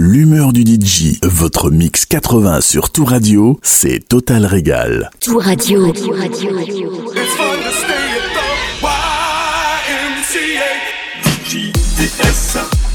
L'humeur du DJ, votre mix 80 sur Tout Radio, c'est Total Régal. Tout Radio. Tout Radio. It's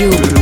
Radio.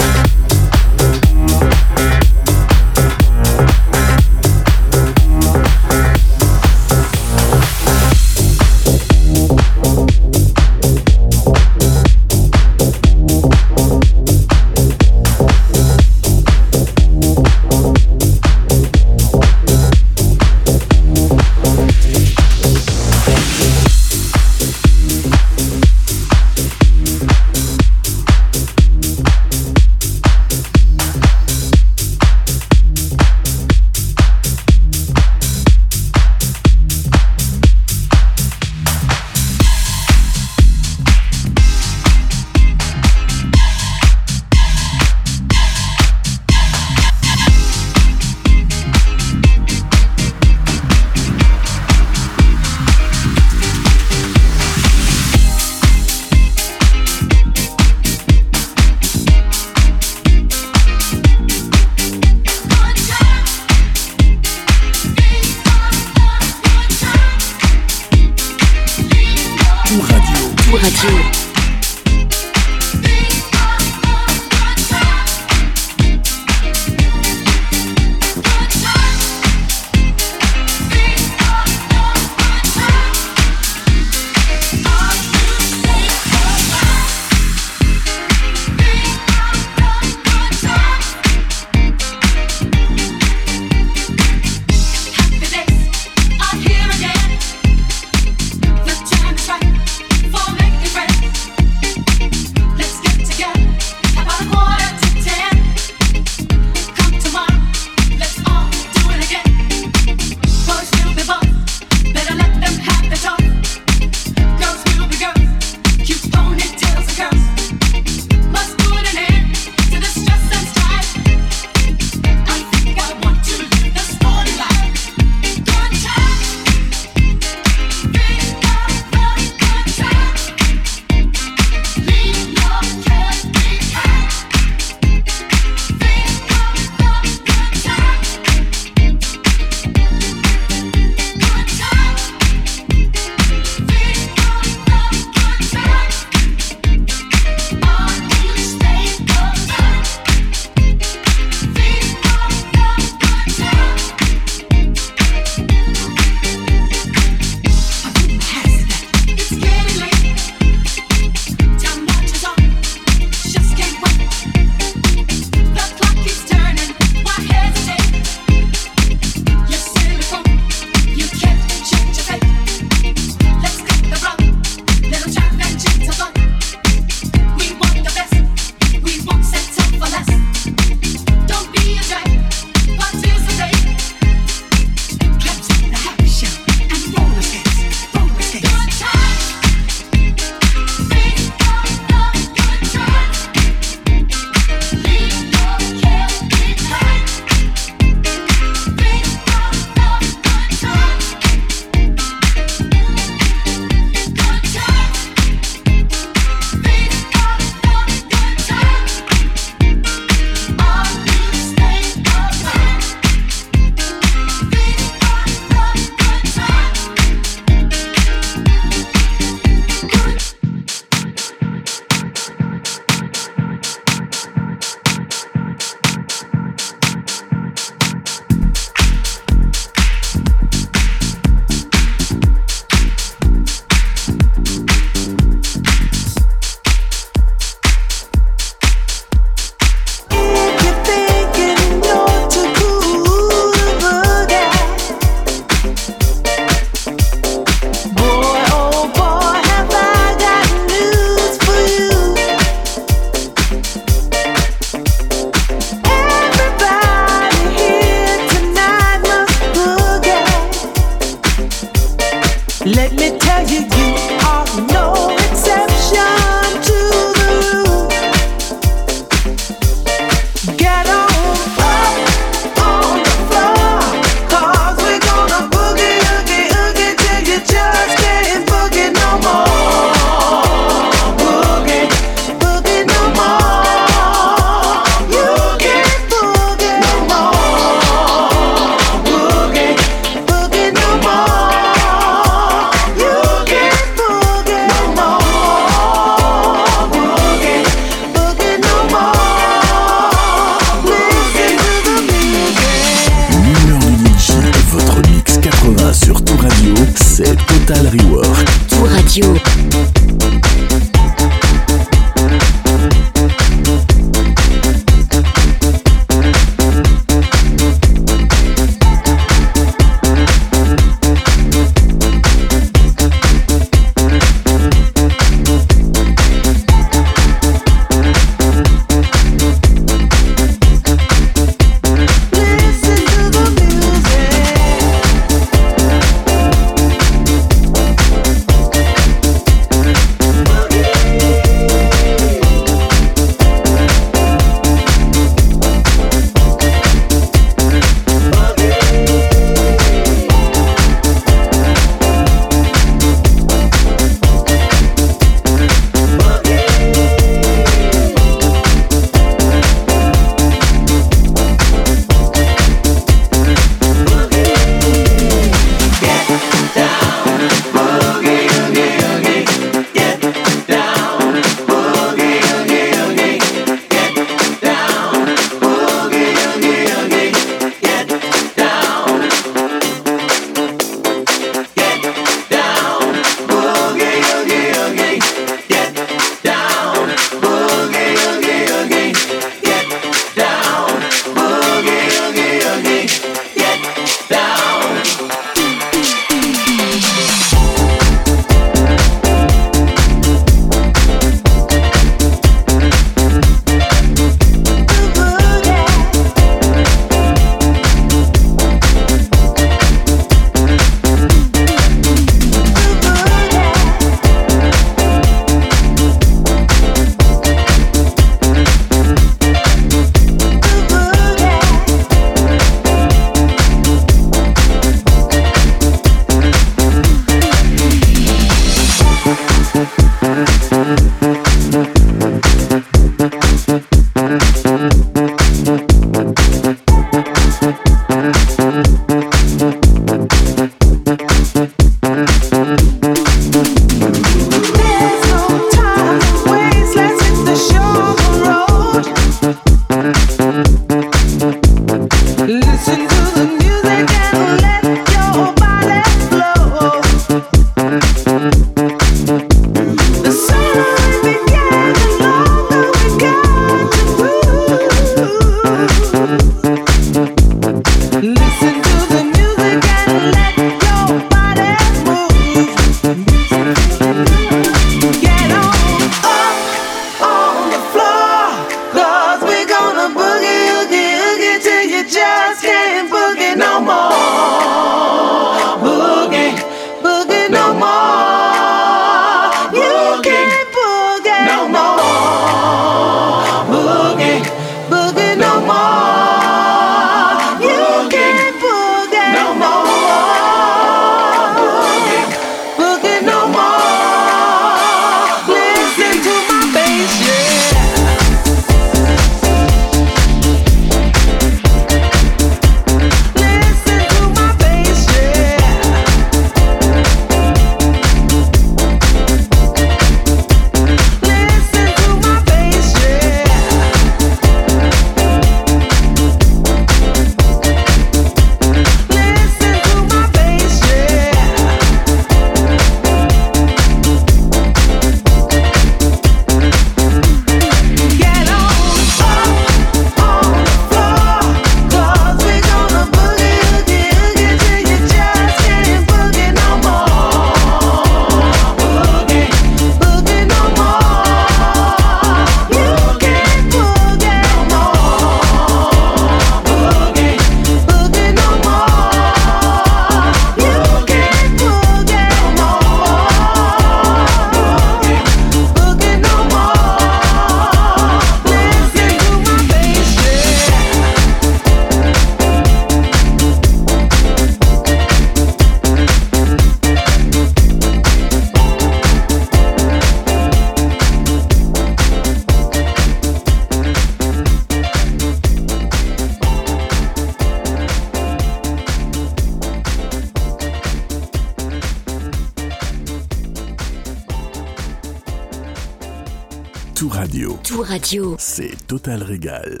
C'est Total Régal.